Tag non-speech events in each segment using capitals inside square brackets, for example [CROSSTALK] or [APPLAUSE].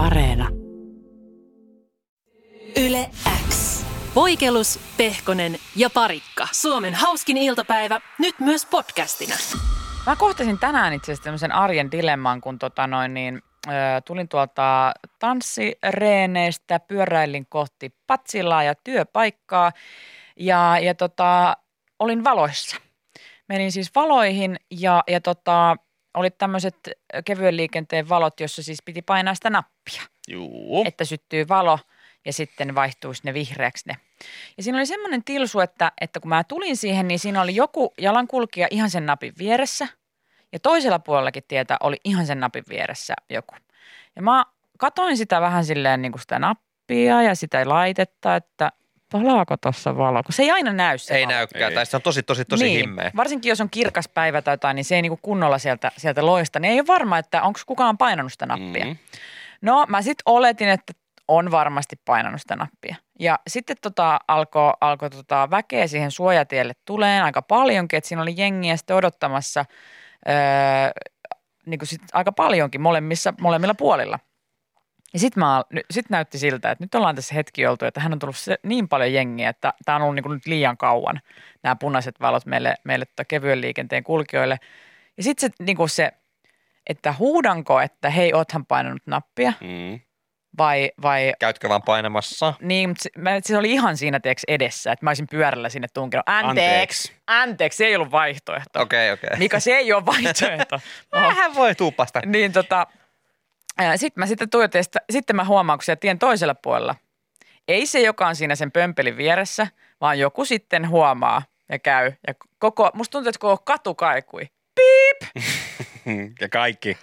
Areena. Yle X. Voikelus, Pehkonen ja Parikka. Suomen hauskin iltapäivä, nyt myös podcastina. Mä kohtasin tänään itse asiassa tämmöisen arjen dilemman, kun tota noin niin, ö, tulin tuolta tanssireeneistä, pyöräilin kohti patsilaa ja työpaikkaa ja, ja tota, olin valoissa. Menin siis valoihin ja, ja tota, oli tämmöiset kevyen liikenteen valot, jossa siis piti painaa sitä nappia, Juu. että syttyy valo ja sitten vaihtuisi ne vihreäksi ne. Ja siinä oli semmoinen tilsu, että, että kun mä tulin siihen, niin siinä oli joku jalankulkija ihan sen napin vieressä ja toisella puolellakin tietä oli ihan sen napin vieressä joku. Ja mä katoin sitä vähän silleen niin kuin sitä nappia ja sitä laitetta, että palaako tuossa valo, kun se ei aina näy se Ei valo. näykään, Ei. tai se on tosi, tosi, tosi niin, himmeä. Varsinkin jos on kirkas päivä tai jotain, niin se ei niinku kunnolla sieltä, sieltä loista. Niin ei ole varma, että onko kukaan painanut sitä nappia. Mm. No mä sitten oletin, että on varmasti painanut sitä nappia. Ja sitten tota, alkoi alko tota väkeä siihen suojatielle tuleen aika paljonkin, että siinä oli jengiä sitten odottamassa öö, niin kuin sit aika paljonkin molemmissa, molemmilla puolilla. Ja sitten sit näytti siltä, että nyt ollaan tässä hetki oltu, että hän on tullut se, niin paljon jengiä, että tämä on ollut niin kuin nyt liian kauan, nämä punaiset valot meille, meille tota kevyen liikenteen kulkijoille. Ja sitten se, niin kuin se, että huudanko, että hei, oothan painanut nappia, Mm. vai, vai Käytkö vaan painamassa? niin, mutta se, mä, se oli ihan siinä teeksi edessä, että mä olisin pyörällä sinne tunkenut. Anteeksi, Anteeksi. se ei ollut vaihtoehto. Okei, okei. Mika, se ei ole vaihtoehto. Oho. [LAUGHS] Vähän voi tuupasta. Niin tota, sitten mä sitten tuijotin, sitten mä huomaan, kun siellä tien toisella puolella, ei se, joka on siinä sen pömpelin vieressä, vaan joku sitten huomaa ja käy. Ja koko, musta tuntuu, että koko katu kaikui. [LAUGHS] Ja kaikki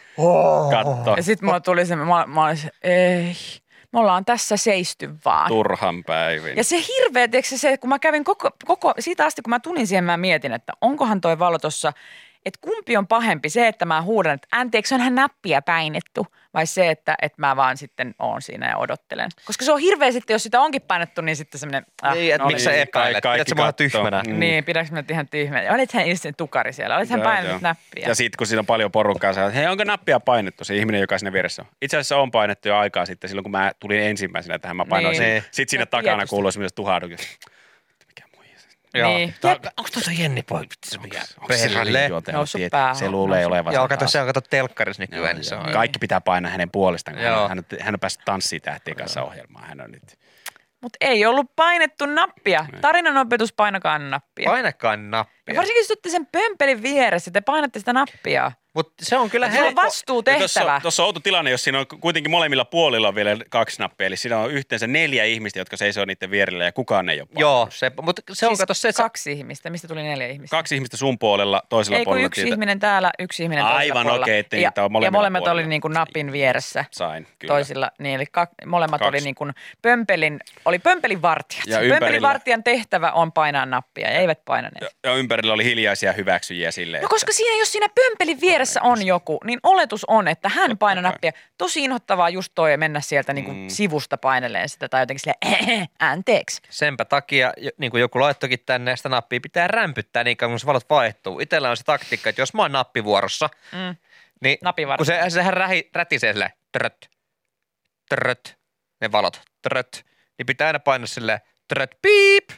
katto Ja sitten mulla tuli se, mä, mä olisin, ei, me ollaan tässä seisty vaan. turhan päivin. Ja se hirveä, tiedätkö, se, kun mä kävin koko, koko, siitä asti kun mä tulin siihen, mä mietin, että onkohan toi valo tossa, että kumpi on pahempi, se, että mä huudan, että anteeksi, onhan nappia painettu, vai se, että, että mä vaan sitten oon siinä ja odottelen. Koska se on hirveä sitten, jos sitä onkin painettu, niin sitten semmoinen, ah, Niin, että no miksi sä niin, epäilet? kaikki Pidät sä tyhmänä? Mm. niin, pidätkö mä nyt ihan tyhmä? Olithan itse tukari siellä, olithan painanut joo. nappia. Ja sitten kun siinä on paljon porukkaa, sä hei onko nappia painettu, se ihminen, joka siinä vieressä on. Itse asiassa on painettu jo aikaa sitten, silloin kun mä tulin ensimmäisenä tähän, mä painoin Niin. Sitten siinä Ja takana kuuluu semmoiset tuhahdukset. Joo. Niin. Onko tuossa Jenni poika? Onko Perle. se radiojuontaja? Noussut Tiet- päähän, Se luulee olevansa. Joo, kato, se on kato telkkarissa nykyään. Joo, niin se on. Kaikki pitää painaa hänen puolestaan, kun hän, Joo. on- hän, on, hän on päässyt tanssitähtien kanssa ohjelmaan. Hän on nyt. Mutta ei ollut painettu nappia. Tarinan opetus, painakaa nappia. Painakaa ja nappia. varsinkin jos olette sen pömpelin vieressä, te painatte sitä nappia. Mutta se on kyllä on helppo. Tuossa vastuutehtävä. on, tuossa on outo tilanne, jos siinä on kuitenkin molemmilla puolilla on vielä kaksi nappia. Eli siinä on yhteensä neljä ihmistä, jotka seisoo niiden vierellä ja kukaan ei ole painanut. Joo, se, mutta se on Siis kato se, että kaksi ihmistä. Mistä tuli neljä ihmistä? Kaksi ihmistä sun puolella, toisella Ei puolella. yksi siitä- ihminen täällä, yksi ihminen toisella Aivan puolella. okei, ettei ja, ole ja molemmilla molemmat puolilla. oli niin kuin napin vieressä. Sain, kyllä. Toisilla, niin eli kak, molemmat Kaksi. oli niin kuin pömpelin, oli pömpelin vartijat. Ja pömpelin ympärillä- vartijan tehtävä on painaa nappia ja eivät painaneet. Ja, ja ympärillä oli hiljaisia hyväksyjiä silleen. No koska siinä, jos siinä pömpelin vieressä on joku, niin oletus on, että hän painaa kai. nappia. Tosi inhottavaa just toi mennä sieltä niin kuin Mm. sivusta paineleen sitä tai jotenkin silleen, anteeksi. senpä takia, niin kuin joku laittokin tänne, sitä nappia pitää rämpyttää niin kauan, kun se valot vaihtuu. Itellä on se taktiikka, että jos mä oon nappivuorossa, Mm. niin kun se, sehän rähi, rätisee silleen, tröt, tröt, ne valot, tröt, niin pitää aina painaa silleen, tröt, piip,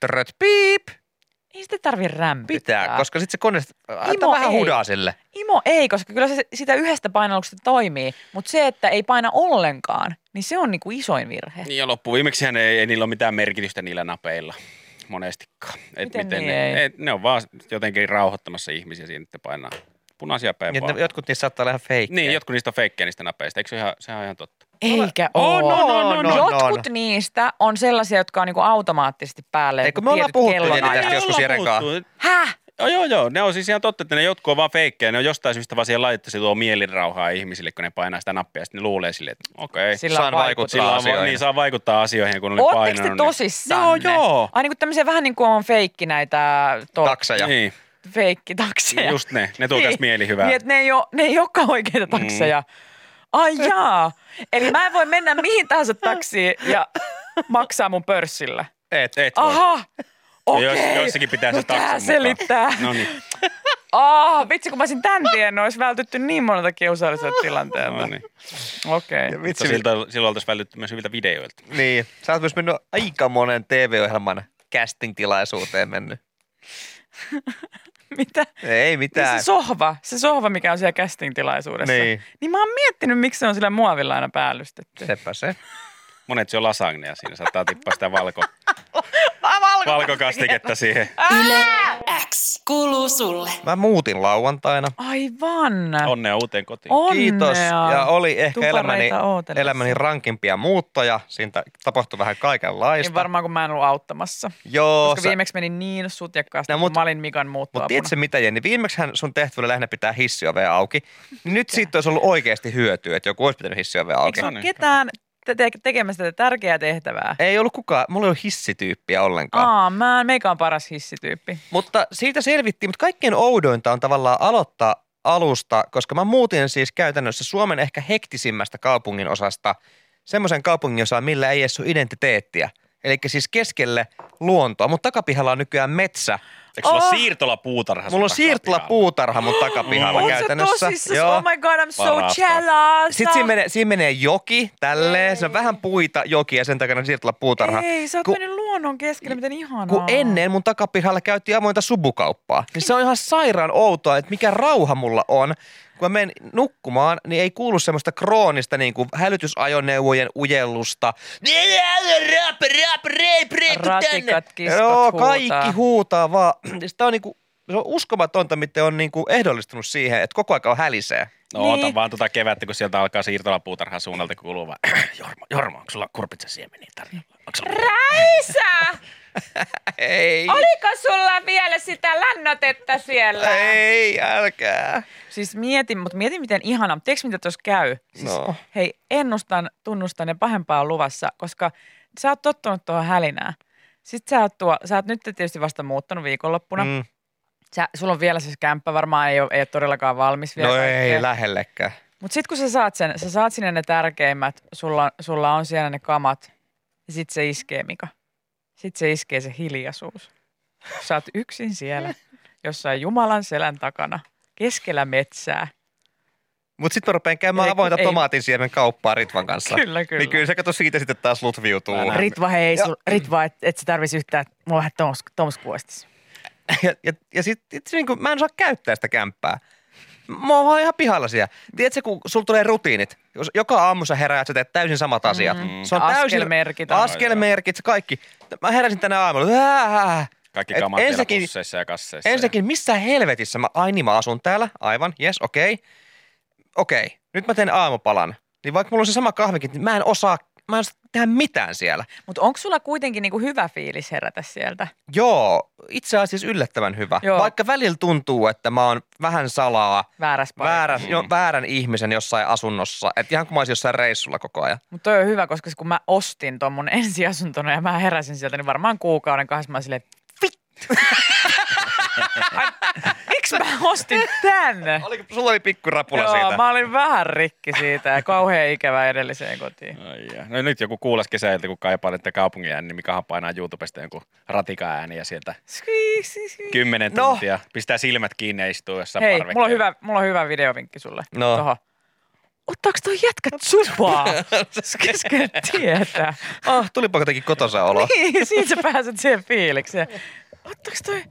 tröt, piip. Ei sitä tarvi rämpyttää. Pitää, koska sitten se kone antaa Imo vähän ei. hudaa sille. Imo ei, koska kyllä se sitä yhdestä painalluksesta toimii, mutta se, että ei paina ollenkaan, niin se on niinku isoin virhe. Niin ja loppuviimeksihän ei, ei niillä ole mitään merkitystä niillä napeilla monestikaan. Et Miten niin ne, ei? et, ne on vaan jotenkin rauhoittamassa ihmisiä siinä, että painaa punaisia päin jotkut niistä saattaa olla ihan feikkejä. Niin, jotkut niistä on feikkejä niistä napeista. Eikö se, ihan, sehän on ihan totta? Eikä Oh, oo. no, no, no, no, Jotkut no. niistä on sellaisia, jotka on niinku automaattisesti päälle. Eikö me ollaan puhuttu tästä joskus Jeren kanssa? Häh? Joo, joo, joo. Ne on siis ihan totta, että ne jotkut on vaan feikkejä. Ne on jostain syystä vaan siihen laitettu, se tuo mielirauhaa ihmisille, kun ne painaa sitä nappia. Ja sitten ne luulee silleen, että okei. Sillä Saan on vaikuttaa on, asioihin. niin saa vaikuttaa asioihin, kun ne oli Ootteko te painanut. tosissanne? Joo, joo. Ai niinku tämmöisiä vähän niin kuin on feikki näitä to- Takseja. Niin, feikkitakseja. just ne. Ne tuo tästä mielihyvää. Niin, että ne ei ole, ne ei olekaan oikeita takseja. Ai jaa. Eli mä en voi mennä mihin tahansa taksiin ja maksaa mun pörssillä. Et, et voi. Aha. Okei. jos- jossakin pitää se no, mukaan. selittää. No niin. Ah, vitsi, kun mä olisin tämän tiennyt, olisi vältytty niin monelta kiusalliselta tilanteelta. No niin. Okei. Ja Okay. Mutta siltä, silloin oltaisiin vältytty myös hyviltä videoilta. Niin, sä oot myös mennyt aika monen TV-ohjelman casting-tilaisuuteen mennyt. [LAUGHS] Mitä? Ei Niin mitään. se sohva, se sohva, mikä on siellä casting-tilaisuudessa. Niin. niin mä oon miettinyt, miksi se on sillä muovilla aina päällystetty. Sepä se. Monet se on lasagnea siinä, saattaa tippaa sitä Valko- [LAUGHS] valkokastiketta siihen. Yle X kuuluu sulle. Mä muutin lauantaina. Aivan. Onnea uuteen kotiin. Onnea. Kiitos. Ja oli ehkä Tupareita elämäni, ootellessa. elämäni rankimpia muuttoja. Siitä tapahtui vähän kaikenlaista. Niin varmaan, kun mä en ollut auttamassa. Joo, Koska sä- viimeksi meni niin sutjakkaasti, No, mut- kun mä olin Mikan muuttoapuna. Mutta tiedätkö mitä Jenni, viimeksihän sun tehtävä lähinnä pitää hissiove auki. Niin nyt siitä olisi ollut oikeasti hyötyä, että joku olisi pitänyt hissiove auki. Eikö No niin. ketään te- te- tekemässä tätä tärkeää tehtävää? Ei ollut kukaan, mulla ei ollut hissityyppiä ollenkaan. Aa, mä, meikä on paras hissityyppi. Mutta siitä selvittiin, mutta kaikkein oudointa on tavallaan aloittaa alusta, koska mä muutin siis käytännössä Suomen ehkä hektisimmästä kaupungin osasta semmoisen kaupungin osaan, millä ei edes ole identiteettiä. Eli siis keskelle luontoa. Mutta takapihalla on nykyään metsä. Eikö sulla Oh! siirtola puutarha? Mulla on sun siirtola takapihalla? puutarha mun takapihalla se käytännössä. tosissaan? Oh my god, I'm so Parasta. jealous. Sitten siinä menee, siinä menee joki tälleen. Se on vähän puita joki ja sen takana siirtola puutarha. Ei, sä oot Kun- mennyt luonnon keskelle, miten ihanaa. kun ennen mun takapihalla käytiin avointa subukauppaa. Niin se on ihan sairaan outoa, että mikä rauha mulla on. Kun mä menen nukkumaan, niin ei kuulu semmoista kroonista niin kuin hälytysajoneuvojen ujellusta. Rap, rap, reip, reip, Ratikat, kiskot Joo, huutaa. kaikki huutaa vaan. [CLEARS THROAT] Sitä on niinku, se on uskomatonta, miten on niinku ehdollistunut siihen, että koko aika on hälisee. No Niin. oota vaan tuota kevättä, kun sieltä alkaa siirtola puutarhan suunnalta kuuluu vaan, [CLEARS THROAT] Jorma, Jorma, onko sulla kurpitsa siemeniä tarjolla? Sulla... Räisä! [LAUGHS] Ei. Oliko sulla vielä sitä lännötettä siellä? Ei, älkää. Siis mietin, mutta mietin miten ihana. Tiedätkö mitä tuossa käy? Siis, No. Hei, ennustan, tunnustan ja pahempaa on luvassa, koska sä oot tottunut tuohon hälinään. Sitten sä oot, tuo, sä oot nyt tietysti vasta muuttanut viikonloppuna. Mm. Sä, sulla on vielä se kämppä, varmaan ei ole, ei ole todellakaan valmis vielä. No ei lähellekään. Mutta sitten kun sä saat sen, sä saat sinne ne tärkeimmät, sulla, sulla on siellä ne kamat ja sitten se iskee, Mika. Sitten se iskee se hiljaisuus. Sä oot yksin siellä, jossain Jumalan selän takana, keskellä metsää. Mutta sitten mä rupean käymään Ei, avointa ei. tomaatin kauppaa Ritvan kanssa. Kyllä, kyllä. Niin kyllä se kato siitä sitten taas lutviutuu. Ritva, hei, sul, Ritva, et, et sä tarvisi yhtään, mulla on vähän toms, tomskuostis. Ja, ja, ja sitten niin mä en saa käyttää sitä kämppää. Mä oon ihan pihalla siellä. Tiedätkö, kun sulla tulee rutiinit. Jos joka aamu sä heräät, sä teet täysin samat asiat. Mm. Se on täysin, askelmerkit. Askelmerkit, se kaikki. Mä heräsin tänä aamulla. Ää, Kaikki kamat ensinnäkin- pusseissa ja kasseissa. Ensinnäkin, missä helvetissä mä, ai niin mä asun täällä, aivan, yes, okei. Okay. Okei, okay. nyt mä teen aamupalan. Niin vaikka mulla on se sama kahvikin, niin mä en osaa, mä en tehdä mitään siellä. Mutta onko sulla kuitenkin niinku hyvä fiilis herätä sieltä? Joo, itse asiassa yllättävän hyvä. Joo. Vaikka välillä tuntuu, että mä oon vähän salaa, Väärässä paikassa. väärä, Mm. jo, väärän ihmisen jossain asunnossa. Että ihan kuin mä olisin jossain reissulla koko ajan. Mutta toi on hyvä, koska kun mä ostin ton mun [LAUGHS] ensiasuntona ja mä heräsin sieltä, niin varmaan kuukauden kahdessa mä olin silleen, vittu. [LAUGHS] [LAUGHS] Miksi mä ostin tänne? [LAUGHS] Oliko, sulla oli pikku rapula Joo, siitä. mä olin vähän rikki siitä ja kauhean ikävä edelliseen kotiin. Ai. No nyt joku kuules kesäiltä, kun kaipaa kaupungin ääni, niin Mikahan painaa YouTubesta jonkun ratika ääniä sieltä kymmenen No. tuntia. Pistää silmät kiinni ja istuu jossain Hei, mulla on, hyvä, mulla on hyvä videovinkki sulle. No. Toho. Ottaako toi jätkä tsupaa? Keskellä tietää. Ah, tulipa jotenkin kotosa olo. Niin, siitä sä pääset siihen fiilikseen. Ottaako toi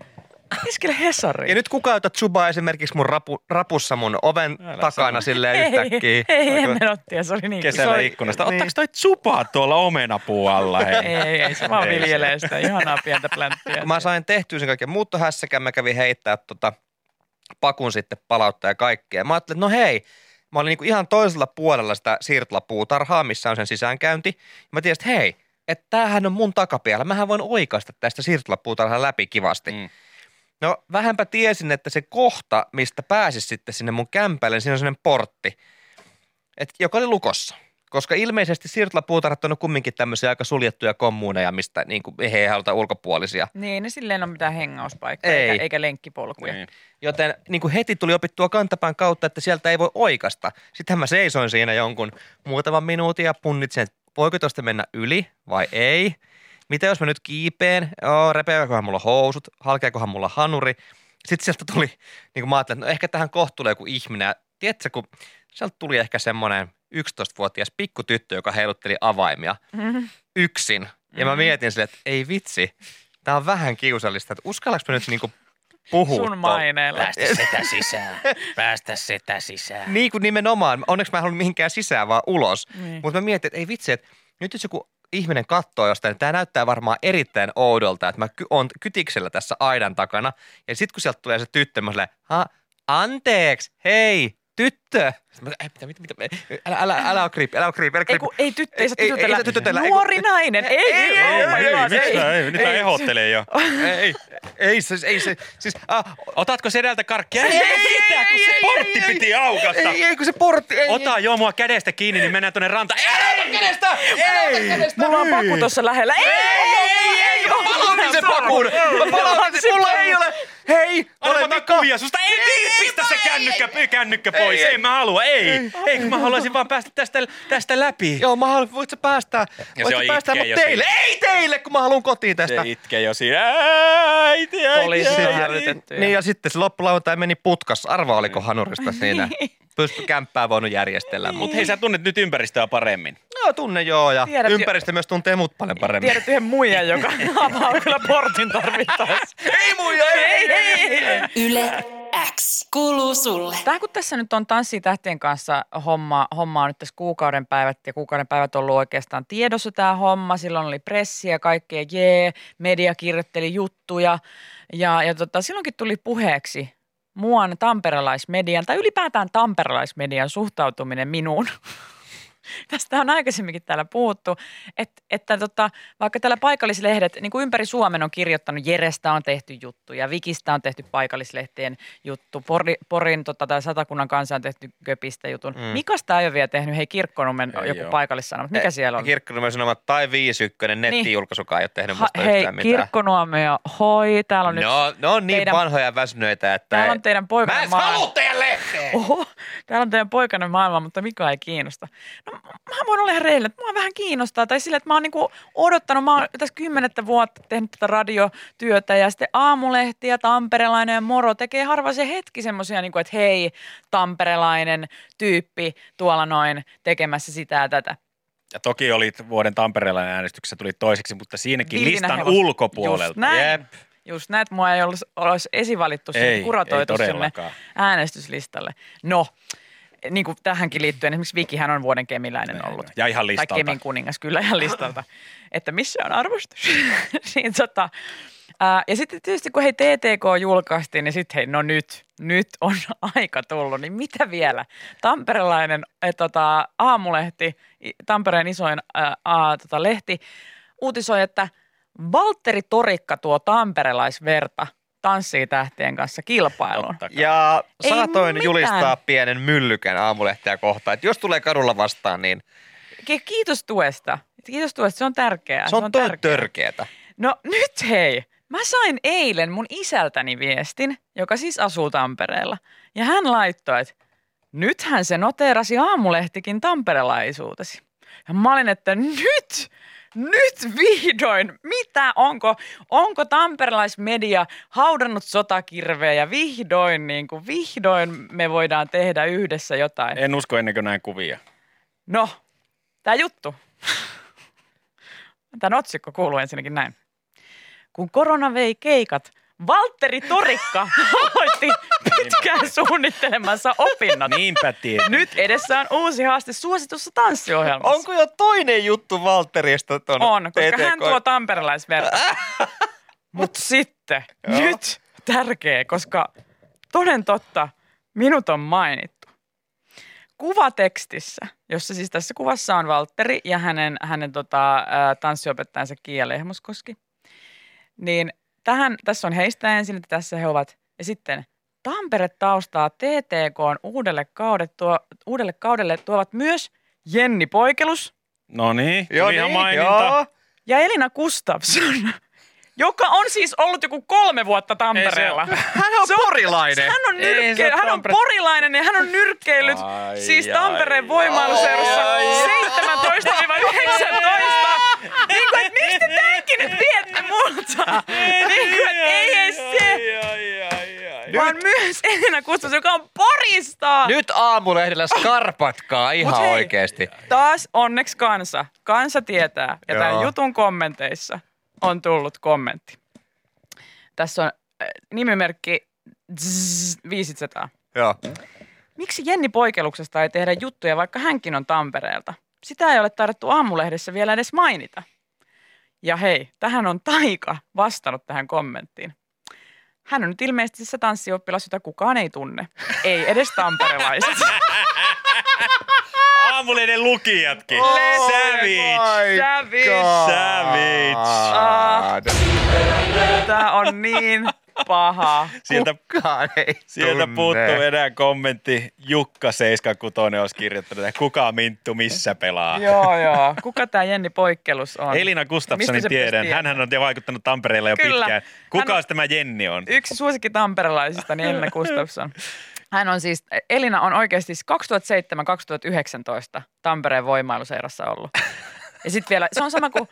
keskellä Hesari? Ja nyt kuka ei ota Tsubaa esimerkiksi mun rapu, rapussa mun oven Älä takana silleen ei, yhtäkkiä. ei, Vaikka- ennen ottia, se oli niin. Kesällä oli, ikkunasta. niin. Ottaako toi tsupaa tuolla omenapuun alla? Hei? Ei, ei, se vaan Ei viljelee sitä ihanaa pientä plänttiä. kun mä sain tehtyä sen kaiken muuttohässäkän, mä kävin heittää tota pakun sitten palauttaa ja kaikkea. Mä ajattelin, että no hei, mä olin niinku ihan toisella puolella sitä siirtolapuutarhaa, missä on sen sisäänkäynti. Mä tiesin, että hei, että tämähän on mun takapialla. Mähän voin oikaista tästä siirtolapuutarhaa läpi kivasti. Mm. No vähänpä tiesin, että se kohta, mistä pääsis sitten sinne mun kämpälle, niin siinä on sellainen portti, et, joka oli lukossa. Koska ilmeisesti siirtolapuutarhat on kumminkin tämmöisiä aika suljettuja kommuuneja, mistä niin kuin, he ei haluta ulkopuolisia. Niin, ne silleen on mitään hengauspaikkoja Ei. eikä, eikä lenkkipolkuja. Niin. Joten niin kuin heti tuli opittua kantapään kautta, että sieltä ei voi oikasta. Sittenhän mä seisoin siinä jonkun muutaman minuutin ja punnitsin, että voiko tuosta mennä yli vai ei. Mitä jos mä nyt kiipeen? Joo, repeäköhän mulla housut, halkeakohan mulla hanuri. Sitten sieltä tuli, niin kuin mä ajattelin, että no ehkä tähän kohta tulee joku ihminen. Ja tiedätkö, kun sieltä tuli ehkä semmoinen 11-vuotias pikkutyttö, joka heilutteli avaimia Mhm. yksin. Ja mä mietin sille, että ei vitsi, tää on vähän kiusallista, että uskallanko mä nyt niinku puhua Sun maineella. Päästä sitä sisään. Päästä sitä sisään. Niin kuin nimenomaan. Onneksi mä en halua mihinkään sisään, vaan ulos. Niin. Mutta mä mietin, että ei vitsi, että nyt jos joku ihminen katsoo jostain, niin tämä näyttää varmaan erittäin oudolta, että mä ky- on kytiksellä tässä aidan takana. Ja sitten kun sieltä tulee se tyttö, mä silleen, ha, anteeksi, hei, tyttö. Sitten mä, ei, mitä, mitä, mitä, älä, älä, älä ole creepy, älä ole creepy, älä Ei, creepy. ei tyttö, ei Ei, ei, tytötellä. ei tytötellä, ei Nuori nainen. Ei, Ei, ei, ei, oh ei, ei. mä, ei, nyt mä ei. ehottelen jo. ei, ei, se, ei se, siis, ah, Otatko sedältä karkkia? Ei, Ei, ei, ei, kun se ei, portti ei, piti aukasta. ei, ei, kun se portti, ei, Ota jo mua kädestä kiinni, niin mennään tuonne rantaan. Ei! kädestä, ei, Mulla on paku tuossa lähellä. Ei, ei, ei, ei, Mä palautin sen pakun. Mä palautin sen. Mulla ei ole. Hei, Anna ole mä Mika. kuvia susta. Ei, ei, pistä se kännykkä, kännykkä pois. Ei, Ei, ei. mä halua. Ei, ei, kun mä haluaisin vaan päästä tästä, tästä läpi. Joo, mä haluan, voit sä päästää, Ja voit se sä päästää itkee mut jo teille. siinä. Ei teille, kun mä haluan kotiin tästä. Se itkee jo siinä. Äiti, äiti, Poliisi äiti. Niin ja sitten se loppulauantai meni putkassa. Arva oliko hanurista siinä. [LAUGHS] Pysty kämppää voinut järjestellä. Mut Mutta hei, sä tunnet nyt ympäristöä paremmin. no, tunne joo ja Tiedät jo- ympäristö myös tuntee mut paljon paremmin. Tiedät yhden muijan, joka [LAUGHS] avaa kyllä portin tarvittaessa. Ei muija, ei, ei, ei, ei. Yle X kuuluu sulle. Tämä kun tässä nyt on Tanssii tähtien kanssa homma, homma on nyt tässä kuukauden päivät ja kuukauden päivät on ollut oikeastaan tiedossa tämä homma. Silloin oli pressi ja kaikkea jee, media kirjoitteli juttuja ja, ja tota, silloinkin tuli puheeksi muuan tamperelaismedian tai ylipäätään tamperelaismedian suhtautuminen minuun. [LAUGHS] [LAUGHS] Tästä on aikaisemminkin täällä puhuttu, että, että tota, vaikka täällä paikallislehdet, niin kuin ympäri Suomen on kirjoittanut, Jerestä on tehty juttuja, Vikistä on tehty paikallislehtien juttu, Pori, Porin tota, tai Satakunnan kanssa on tehty Köpistä jutun. Mm. Mikasta ei ole vielä tehnyt, hei Kirkkonummen Ei joku oo. paikallissanoma, mikä siellä on? Kirkkonummen sanomat tai 51 nettijulkaisukaan ei ole tehnyt Ha, musta hei, yhtään mitään. Kirkkonuomio, hoi, täällä on nyt, No, ne on niin teidän- vanhoja ja väsyneitä, että... täällä on teidän Mä en maailma. halua teidän lehteen! Oho, täällä on teidän poikainen maailma, mutta Mika ei kiinnosta. No mä voin olla ihan reilillä, että mua vähän kiinnostaa. Tai sillä, että mä oon niinku odottanut, mä oon tässä kymmenettä vuotta tehnyt tätä radiotyötä ja sitten aamulehti ja tamperelainen ja moro tekee harva se hetki semmoisia, niinku, että hei, tamperelainen tyyppi tuolla noin tekemässä sitä ja tätä. Ja toki olit vuoden Tamperelainen äänestyksessä tuli toiseksi, mutta siinäkin Villinä listan hevos- ulkopuolelta. Just näin. Jep. Just näin, että mua ei olisi, olisi esivalittu sinne, Ei, kuratoitu ei sinne äänestyslistalle. No, niin kuin tähänkin liittyen, esimerkiksi Vikihän on vuoden kemiläinen Näin ollut. Ja ihan Tai listalta. Kemin kuningas, kyllä ihan listalta. [LAUGHS] että missä on arvostus? [LAUGHS] niin, tota, ää, ja sitten tietysti kun hei TTK julkaistiin, niin sitten hei, no nyt, nyt on [LAUGHS] aika tullut, niin mitä vielä? Tamperelainen et, tota, aamulehti, Tampereen isoin ää, aa, tota, lehti, uutisoi, että Valtteri Torikka tuo tamperelaisverta tanssii tähtien kanssa kilpailuun. Ja Ei saatoin mitään. julistaa pienen myllykän aamulehteä kohtaan, että jos tulee kadulla vastaan, niin Ki- Kiitos tuesta. Kiitos tuesta, se on tärkeää. se on, toi tärkeää. törkeetä. No nyt hei, mä sain eilen mun isältäni viestin, joka siis asuu Tampereella. Ja hän laittoi, että nythän se noteerasi aamulehtikin tamperelaisuutesi. Ja mä olin, että nyt, nyt vihdoin, mitä, onko, onko tamperelaismedia haudannut sotakirveä ja vihdoin, niin kuin, vihdoin me voidaan tehdä yhdessä jotain. En usko ennen kuin näin kuvia. No, tämä juttu. [LAUGHS] Tämän otsikko kuuluu ensinnäkin näin. Kun korona vei keikat, Valtteri Torikka [LAUGHS] aloitti pitkään suunnittelemansa opinnot. Niinpä tiedän. Nyt edessä on uusi haaste suositussa tanssiohjelmassa. Onko jo toinen juttu Valtterista ton On, koska hän TTK? tuo tamperelaisverta. [LAUGHS] Mutta sitten, Joo. nyt tärkeä, koska toden totta, minut on mainittu. Kuvatekstissä, jossa siis tässä kuvassa on Valtteri ja hänen, hänen tota, tanssiopettajansa Kiia Lehmuskoski, niin tähän, tässä on heistä ensin, että tässä he ovat. Ja sitten Tampere taustaa TTK uudelle, kaudet tuo, uudelle kaudelle tuovat myös Jenni Poikelus, No niin, ihan niin, maininta. joo. ja Elina Gustafsson, [LAUGHS] joka on siis ollut joku kolme vuotta Tampereella. Hän on Se on- porilainen. Hän on, Ei nyrkke- hän on porilainen ja hän on nyrkkeillyt Ai, siis Tampereen ai, ai. 17-19. [LAUGHS] niin kuin, että miksi te tämänkin nyt viette multa? niin kuin, että ei edes se. Ai, ai, ai, ai, vaan myös Elina Gustafsson, joka on Porista. Nyt aamulehdellä skarpatkaa ihan hei, oikeesti. Taas onneksi kansa. Kansa tietää. Ja tämän Joo. jutun kommenteissa on tullut kommentti. Tässä on äh, nimimerkki zzz, 500. Joo. Miksi Jenni Poikeluksesta ei tehdä juttuja, vaikka hänkin on Tampereelta? Sitä ei ole taidettu aamulehdessä vielä edes mainita. Ja hei, tähän on Taika vastannut tähän kommenttiin. Hän on nyt ilmeisesti se tanssioppilas, jota kukaan ei tunne. Ei edes tamperelaiset. [LAUGHS] Aamulehden lukijatkin. Oh Savage. Savage. Savage. Ah. Tämä on niin paha. Sieltä, Kukaan ei sieltä tunne. puuttuu enää kommentti. Jukka 76 olisi kirjoittanut, että kuka Minttu missä pelaa. Joo, joo. Kuka tämä Jenni Poikkelus on? Elina Gustafssonin tiedän. Hänhän on jo vaikuttanut Tampereella jo Kyllä. pitkään. Kuka Hän on- tämä Jenni on? Yksi suosikki tamperelaisista, niin Elina Gustafsson. Hän on siis, Elina on oikeasti siis 2007-2019 Tampereen voimailuseirassa ollut. Ja sitten vielä, se on sama kuin,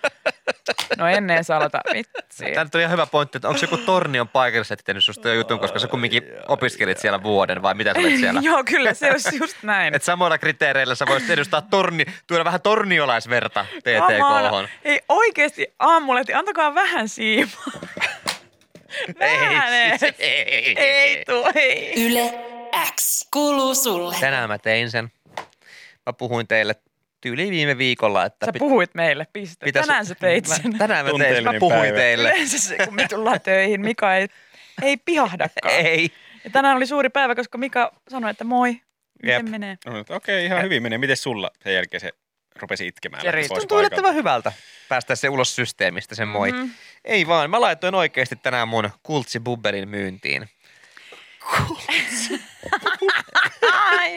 no ennen salata, vitsi. Tämä nyt on ihan hyvä pointti, että onko se joku Tornion paikalliset tehnyt susta jo jutun, koska sä kumminkin opiskelit siellä vuoden vai mitä sä olet siellä? [LAUGHS] Joo, kyllä, se olisi just näin. Et samoilla kriteereillä sä voisit edustaa torni, tuoda vähän torniolaisverta. TTK-hon. Ei oikeasti aamulehti, antakaa vähän siimaa. [LAUGHS] Vähän siis ei, Ei tuu, ei. Yle X kuuluu sulle. Tänään mä tein sen. Mä puhuin teille tyyli viime viikolla, että Sä puhuit meille, piste. pitäis- Tänään sä teit Mä- sen. Tänään mä tein. Mä puhuin päivä. teille. Yleensä se, kun me tullaan töihin, Mika ei, ei pihahdakaan. Ei. Ja tänään oli suuri päivä, koska Mika sanoi, että moi, miten Jep. menee? No, Okei, okay, ihan hyvin menee. Miten sulla sen jälkeen se rupesi itkemään? Pois Tuntuu yllättävän hyvältä päästä se ulos systeemistä, sen moi. Mhm. Ei vaan, mä laitoin oikeasti tänään mun kultsi Bubberin myyntiin. Ai, [LAUGHS]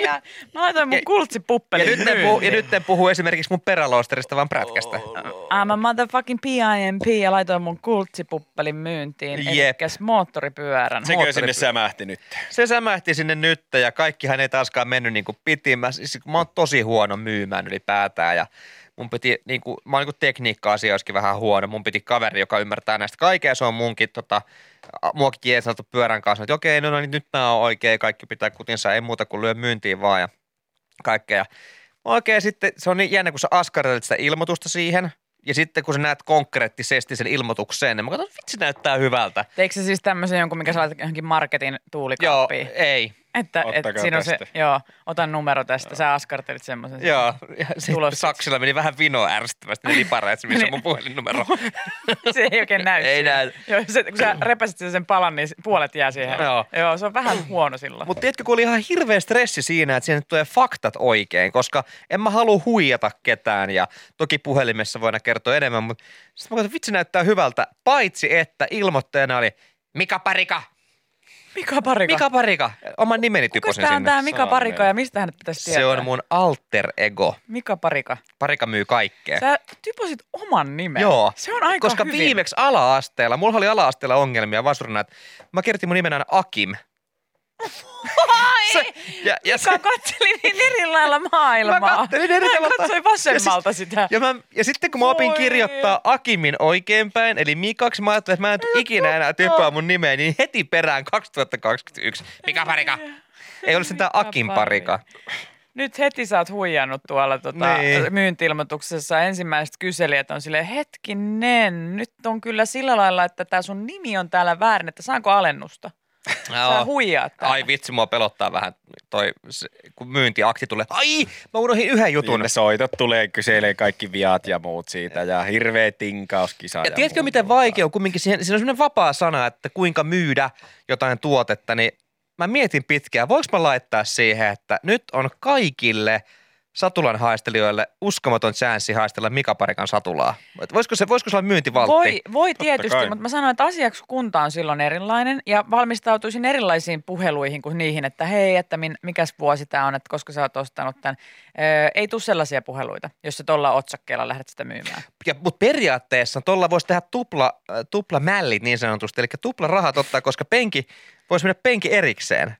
ja. Mä laitoin mun kultsipuppelin Ja nyt, en puhu, ja nyt en puhu esimerkiksi mun peräloosterista, vaan prätkästä. I'm a motherfucking PIMP ja laitoin mun kultsipuppelin myyntiin. Jep. Elikkäs moottoripyörän. Sekö sinne sämähti nyt? Se sämähti sinne nyt ja kaikkihan ei taaskaan mennyt niin kuin piti. Mä, siis, mä oon tosi huono myymään ylipäätään ja mun piti, niin kuin, mä oon niin tekniikka-asioissakin vähän huono. Mun piti kaveri, joka ymmärtää näistä kaikkea. Se on munkin tota, jeesaltu pyörän kanssa, että okei, no, no niin, nyt tää on oikein, kaikki pitää kutinsa, ei muuta kuin lyö myyntiin vaan ja kaikkea. Oikein sitten se on niin jännä, kun sä askartelet sitä ilmoitusta siihen, ja sitten kun sä näet konkreettisesti sen ilmoituksen, niin mä katson, vitsi näyttää hyvältä. Teikö se siis tämmöisen jonkun, mikä sä laitat johonkin marketin Joo, tuulikaappiin? ei. Että, että Ottakaa siinä on se, joo, otan numero tästä, sä askartelit semmoisen. Joo, ja sitten. Saksilla meni vähän vino ärsyttävästi ne lipareet, missä [LAUGHS] on mun [LAUGHS] puhelinnumero. se ei oikein näy. Ei siinä. näy. Joo, se, kun sä repäsit sen- palan, niin puolet jää siihen. Joo. Joo, se on vähän huono silloin. Mutta tiedätkö, kun oli ihan hirveä stressi siinä, että siihen tulee faktat oikein, koska en mä halua huijata ketään ja toki puhelimessa voidaan kertoa enemmän, mutta sitten mä katsoin, vitsi näyttää hyvältä, paitsi että ilmoittajana oli Mika Parika. Mika Parika. Mika Parika. Oman nimeni Kuka typosin tää on sinne. tää Mika Parika ja mistä hänet pitäisi tietää? Se on mun alter ego. Mika Parika. Parika myy kaikkea. Sä typosit oman nimen. Joo. Se on aika Koska hyvin. viimeksi ala-asteella, mulla oli ala-asteella ongelmia vasurina, että mä kirjoitin mun nimen aina Akim. Ai! Se- ja, ja, se, Mika katseli niin eri lailla maailmaa. Mä kattelin eri Hän tavalla. katsoi vasemmalta Ja siis- sitä. ja, mä, ja sitten kun mä opin Voi. kirjoittaa Akimin oikeinpäin, eli Mikaksi, mä ajattelin, että mä en tule ikinä enää typpää mun nimeä, niin heti perään 2021. Mika Parika. Ei ole Mika Akin Parika. Nyt heti sä oot huijannut tuolla tota, Niin. myyntilmoituksessa. Ensimmäiset kyselijät on silleen, hetkinen, nyt on kyllä sillä lailla, että tämä sun nimi on täällä väärin, että saanko alennusta? Sä huijaat täällä. Ai vitsi, mua pelottaa vähän toi, se, kun myyntiakti tulee. Ai, mä unohdin yhden jutun. Niin ne soitot tulee, kyselee kaikki viat ja muut siitä ja hirveä tinkauskisa. Ja tiedätkö, muuta. miten vaikea on kumminkin, siihen, siinä on semmoinen vapaa sana, että kuinka myydä jotain tuotetta, niin mä mietin pitkään, voiko mä laittaa siihen, että nyt on kaikille satulan haistelijoille uskomaton chanssi haistella Mika Parikan satulaa. Et Voisiko se, voisiko se olla myyntivaltti? Voi, voi tietysti, kai. mutta mä sanoin, että asiakaskunta on silloin erilainen ja valmistautuisin erilaisiin puheluihin kuin niihin, että hei, että min, mikäs vuosi tämä on, että koska sä oot ostanut tämän. Öö, ei tule sellaisia puheluita, jos sä tuolla otsakkeella lähdet sitä myymään. Ja, mutta periaatteessa tuolla voisi tehdä tupla, äh, tupla mällit niin sanotusti, eli tupla rahat ottaa, koska penki, voisi mennä penki erikseen.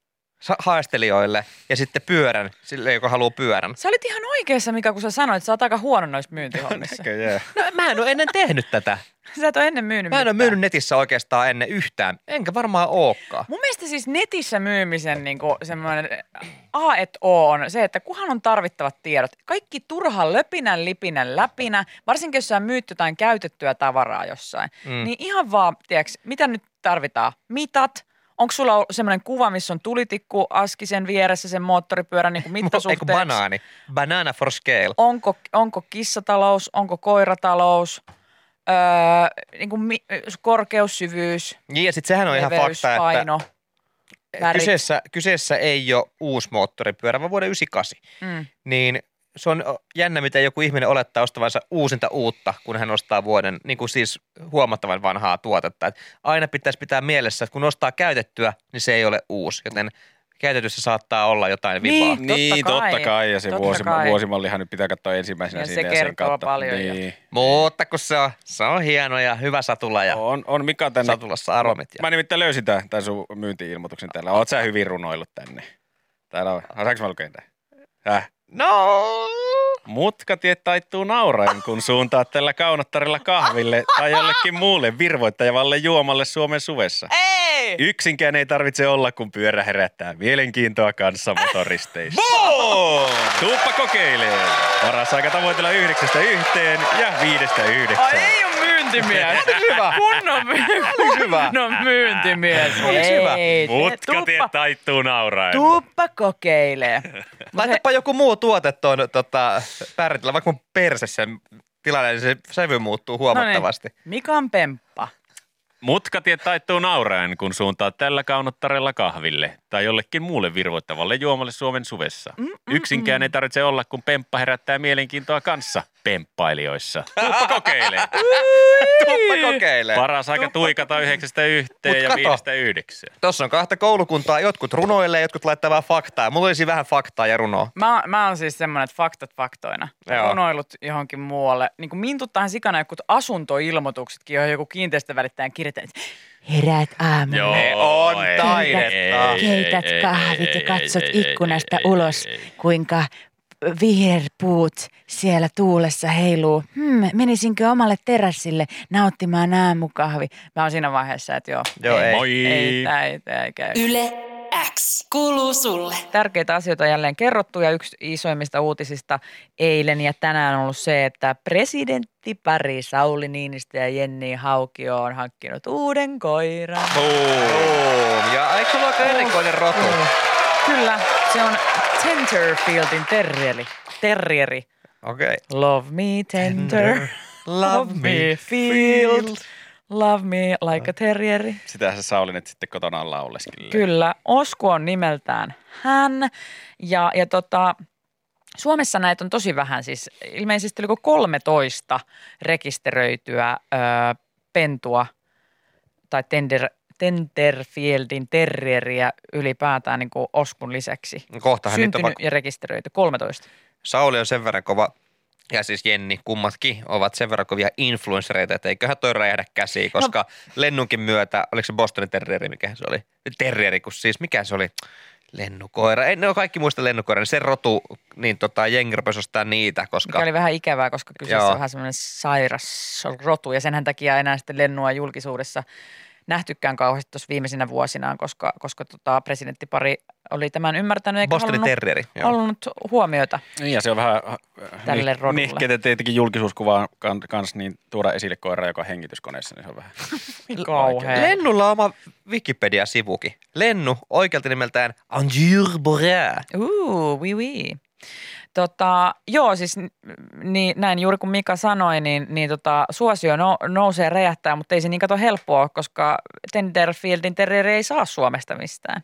Haastelijoille ja sitten pyörän sille, joka haluaa pyörän. Sä olit ihan oikeassa, Mika, kun sä sanoit, että sä oot aika huono noissa myyntihommissa. No mä en ole ennen tehnyt tätä. Sä et ole ennen myynyt Mä en ole myynyt netissä oikeastaan ennen yhtään, enkä varmaan ookaan. Mun mielestä siis netissä myymisen niin semmoinen A et O on se, että kuhan on tarvittavat tiedot. Kaikki turha löpinän, lipinän, läpinä, varsinkin jos sä myyt jotain käytettyä tavaraa jossain, mm. niin ihan vaan, tiedätkö, mitä nyt tarvitaan? Mitat, Onko sulla semmoinen kuva, missä on tulitikku askisen vieressä sen moottoripyörän [LAUGHS] niin kuin Eikö mittasuhteeksi? banaani? Banana for scale. onko, onko kissatalous, onko koiratalous, öö, niin kuin mi, korkeus, syvyys, Niin ja sitten sehän on ihan leveys, fakta, että paino, värit. kyseessä, kyseessä ei ole uusi moottoripyörä, vaan vuoden 98. Mm. Niin se on jännä, miten joku ihminen olettaa ostavansa uusinta uutta, kun hän ostaa vuoden, niin kuin siis huomattavan vanhaa tuotetta. Et aina pitäisi pitää mielessä, että kun ostaa käytettyä, niin se ei ole uusi, joten käytetyssä saattaa olla jotain Niin. vibaa. Totta niin, kai. totta kai. Ja se Totta vuosi, kai. vuosimallihan nyt pitää katsoa ensimmäisenä Ja se siinä ja sen kertoo kautta. paljon ja- Niin. Mutta kun se on, se on hieno ja hyvä satula ja On, on Mika tänne. satulassa aromit. Ja... Mä nimittäin löysin tämän, tämän sun myynti-ilmoituksen täällä. Oot sä hyvin runoillut tänne? Täällä on. Saanko mä lukea tämän? Häh? No, Mutkatiet taittuu nauraen, kun suuntaat tällä kaunottarilla kahville tai jollekin muulle virvoittajavalle juomalle Suomen suvessa. Ei! Yksinkään ei tarvitse olla, kun pyörä herättää mielenkiintoa kanssa motoristeissa. Tuuppa kokeilee. Paras aika tavoitella yhdeksästä yhteen ja viidestä Ai yhdeksään. ei ole myyntimies. [LAUGHS] hyvä. Kunnon, my- hyvä. kunnon myyntimies. Oliks hyvä? Ei, Mutkatiet tuppa, taittuu nauraen. tuppa kokeilee. Laitapa joku muu tuote tuon tota, pärjätellä, vaikka mun perse sen tilanne, niin se sävy muuttuu huomattavasti. No niin, Mikan pemppa. Mutkatiet taittuu nauraen, kun suuntaat tällä kaunottarella kahville tai jollekin muulle virvoittavalle juomalle Suomen suvessa. Mm, Yksinkään ei tarvitse olla, kun pemppa herättää mielenkiintoa kanssa pemppailijoissa. [LAUGHS] Tuuppa kokeilee. Tuppa kokeilee. Paras aika tuikata yhdeksästä yhteen Mut ja kato. viidestä yhdeksään. Tuossa on kahta koulukuntaa, jotkut runoilee, jotkut laittaa vähän faktaa. Mulla olisi vähän faktaa ja runoa. Mä, mä oon siis semmoinen, että faktat faktoina. Joo. Runoilut johonkin muualle. Niin kuin mintuttahan sikana jotkut asuntoilmoituksetkin, johon joku kiinteistövälittäjän kirjoittaa, että herät aamulla. Ne on taidetta. ei, ei, Keität ei, kahvit ja katsot ikkunasta ulos, kuinka viherpuut siellä tuulessa heiluu. Hmm, menisinkö omalle terassille nauttimaan aamukahvi? Mä oon siinä vaiheessa, että joo. Joo, ei. Moi! Ei, tää ei, tää ei käy. Yle X kuuluu sulle. Tärkeitä asioita on jälleen kerrottu ja yksi isoimmista uutisista eilen ja tänään on ollut se, että presidenttipari Sauli Niinistö ja Jenni Haukio on hankkinut uuden koiran. Boom. Ja eikö sulla aika erikoinen rotu? Kyllä, se on Tenterfieldin terrieri. Terrieri. Okei. Love me tender, love me field, love me like a terrieri. Sitähän se Sauli nyt sitten kotona lauleskelee. Kyllä, Osku on nimeltään hän. Ja, ja tota, Suomessa näitä on tosi vähän, siis ilmeisesti oliko 13 rekisteröityä ö, pentua tai tender, Tenterfieldin terrieriä ylipäätään niin kuin Oskun lisäksi. Kohtahan niitä on Syntynyt vaikka, ja rekisteröity 13. Sauli on sen verran kova, ja siis Jenni, kummatkin ovat sen verran kovia influenssereita, että eiköhän toi räjähdä käsiin, koska no. Lennunkin myötä, oliko se Bostonin terrieri, mikä se oli? Terrieri, kun siis, mikä se oli? Lennukoira. Ei, ne on kaikki muista lennukoira, niin se rotu, niin tota, jengi niitä, koska... Mikä oli vähän ikävää, koska kyseessä Joo. on vähän semmoinen sairas rotu ja senhän takia enää sitten lennua julkisuudessa nähtykään kauheasti tuossa viimeisinä vuosinaan, koska, koska tota presidenttipari oli tämän ymmärtänyt eikä Bostonin halunnut, terrieri. Joo. halunnut huomiota. Niin ja se on vähän Tälle nih- rodulle. nihkeet, että tietenkin julkisuuskuvaa kan, kans niin tuoda esille koira, joka on hengityskoneessa, niin se on vähän. [LAUGHS] Kauhea. Lennulla on oma Wikipedia-sivukin. Lennu oikealta nimeltään Anjur Borea. Uu, oui, oui. Tota, joo, siis niin, näin juuri kun Mika sanoi, niin, niin tota, suosio no, nousee räjähtää, mutta ei se niin kato helppoa, koska Tenderfieldin terrieri ei saa Suomesta mistään.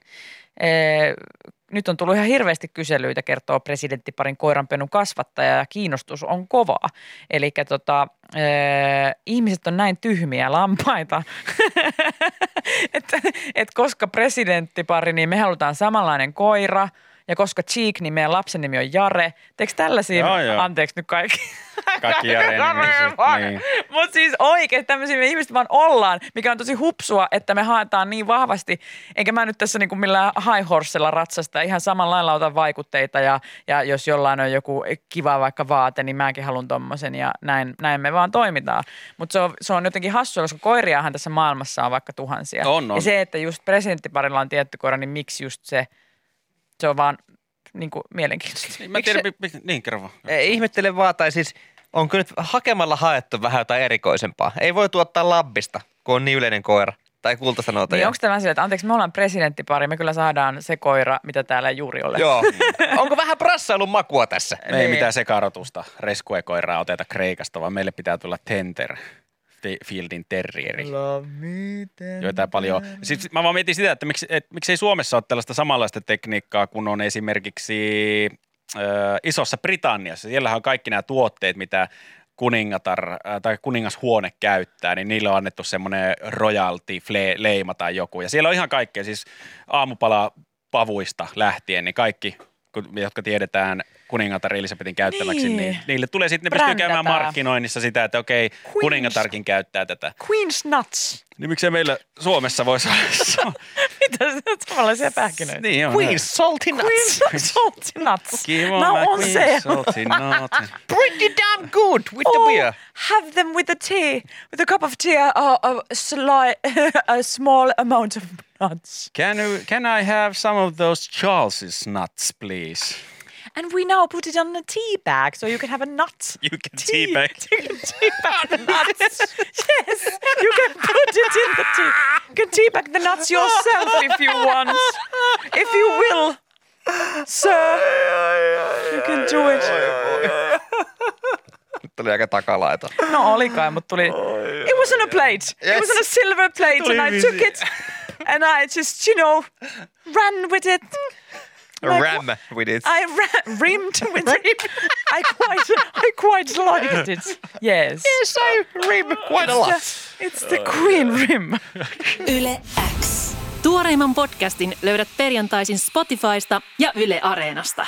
Ee, nyt on tullut ihan hirveästi kyselyitä, kertoo presidenttiparin koiranpenun kasvattaja ja kiinnostus on kovaa. Eli tota, ihmiset on näin tyhmiä lampaita, [LAUGHS] että et koska presidenttipari, niin me halutaan samanlainen koira – Ja koska Cheek, niin meidän lapsen nimi on Jare. Teekö tällaisia? Joo, joo. Anteeksi nyt kaikki. Kaikki Jaren nimiset, niin. Mutta siis oikein tämmöisiä me ihmiset vaan ollaan, mikä on tosi hupsua, että me haetaan niin vahvasti. Enkä mä nyt tässä niinku millään high horsella ratsasta. Ihan samalla lailla otan vaikutteita ja, ja jos jollain on joku kiva vaikka vaate, niin mäkin haluan tommosen ja näin, näin me vaan toimitaan. Mutta se on, se on jotenkin hassua, koska koiriahan tässä maailmassa on vaikka tuhansia. On, on. Ja se, että just presidenttiparilla on tietty koira, niin miksi just se, se on vaan niin kuin mielenkiintoista. Niin, Mä en tiedä, mi- mi- niin kerro vaan. Ei, ihmettelen vaan, tai siis on kyllä nyt hakemalla haettu vähän jotain erikoisempaa. Ei voi tuottaa labbista, kun on niin yleinen koira. Tai kultaista Niin onko tämä silleen, että anteeksi, me ollaan presidenttipari, me kyllä saadaan se koira, mitä täällä juuri ole. Joo. [LAUGHS] Onko vähän brassailun makua tässä? Me ei Niin. mitään sekarotusta reskuekoiraa oteta Kreikasta, vaan meille pitää tulla Tenter. Fi- Fieldin terrieri. Joita paljon. Siis mä vaan mietin sitä, että miksi, et, miksei Suomessa ole tällaista samanlaista tekniikkaa, kun on esimerkiksi äh, Isossa Britanniassa. Siellähän on kaikki nämä tuotteet, mitä kuningatar äh, tai kuningashuone käyttää, niin niille on annettu semmoinen royalty leima tai joku. Ja siellä on ihan kaikkea, siis aamupala pavuista lähtien, niin kaikki, jotka tiedetään kuningatar Elisabetin käyttämäksi, niin, Niin. niille tulee sitten, ne pystyy käymään markkinoinnissa sitä, että okei, Queen's- kuningatarkin käyttää tätä. Queen's Nuts. Niin miksei meillä Suomessa voisi olla [LAUGHS] Mitä se on samanlaisia pähkinöitä? Niin on. Queen salty nuts. [LAUGHS] Queen's Salty Nuts. Kiva, no mä on se. salty nut. Pretty damn good with the beer. have them with a tea, with a cup of tea, uh, a, sli- [LAUGHS] a small amount of nuts. Can, you, can I have some of those Charles's nuts, please? And we now put it on a tea bag so you can have a nut. [LAUGHS] You can teabag. [LAUGHS] You can teabag the nuts. yes, you can put it in the tea. You can teabag the nuts yourself if you want. If you will, sir, you can do it. [LAUGHS] Tuli aika takalaita. No oli kai, mutta tuli... It was on a plate. It was on a silver plate and I took it and I just, you know, ran with it. Like, Ram with it. I ra- rimmed [LAUGHS] with it. I quite, I quite liked it. Yes. Yes, I rim quite a lot. It's the queen oh, rim. [LAUGHS] Yle X. Tuoreimman podcastin löydät perjantaisin Spotifysta ja Yle Areenasta.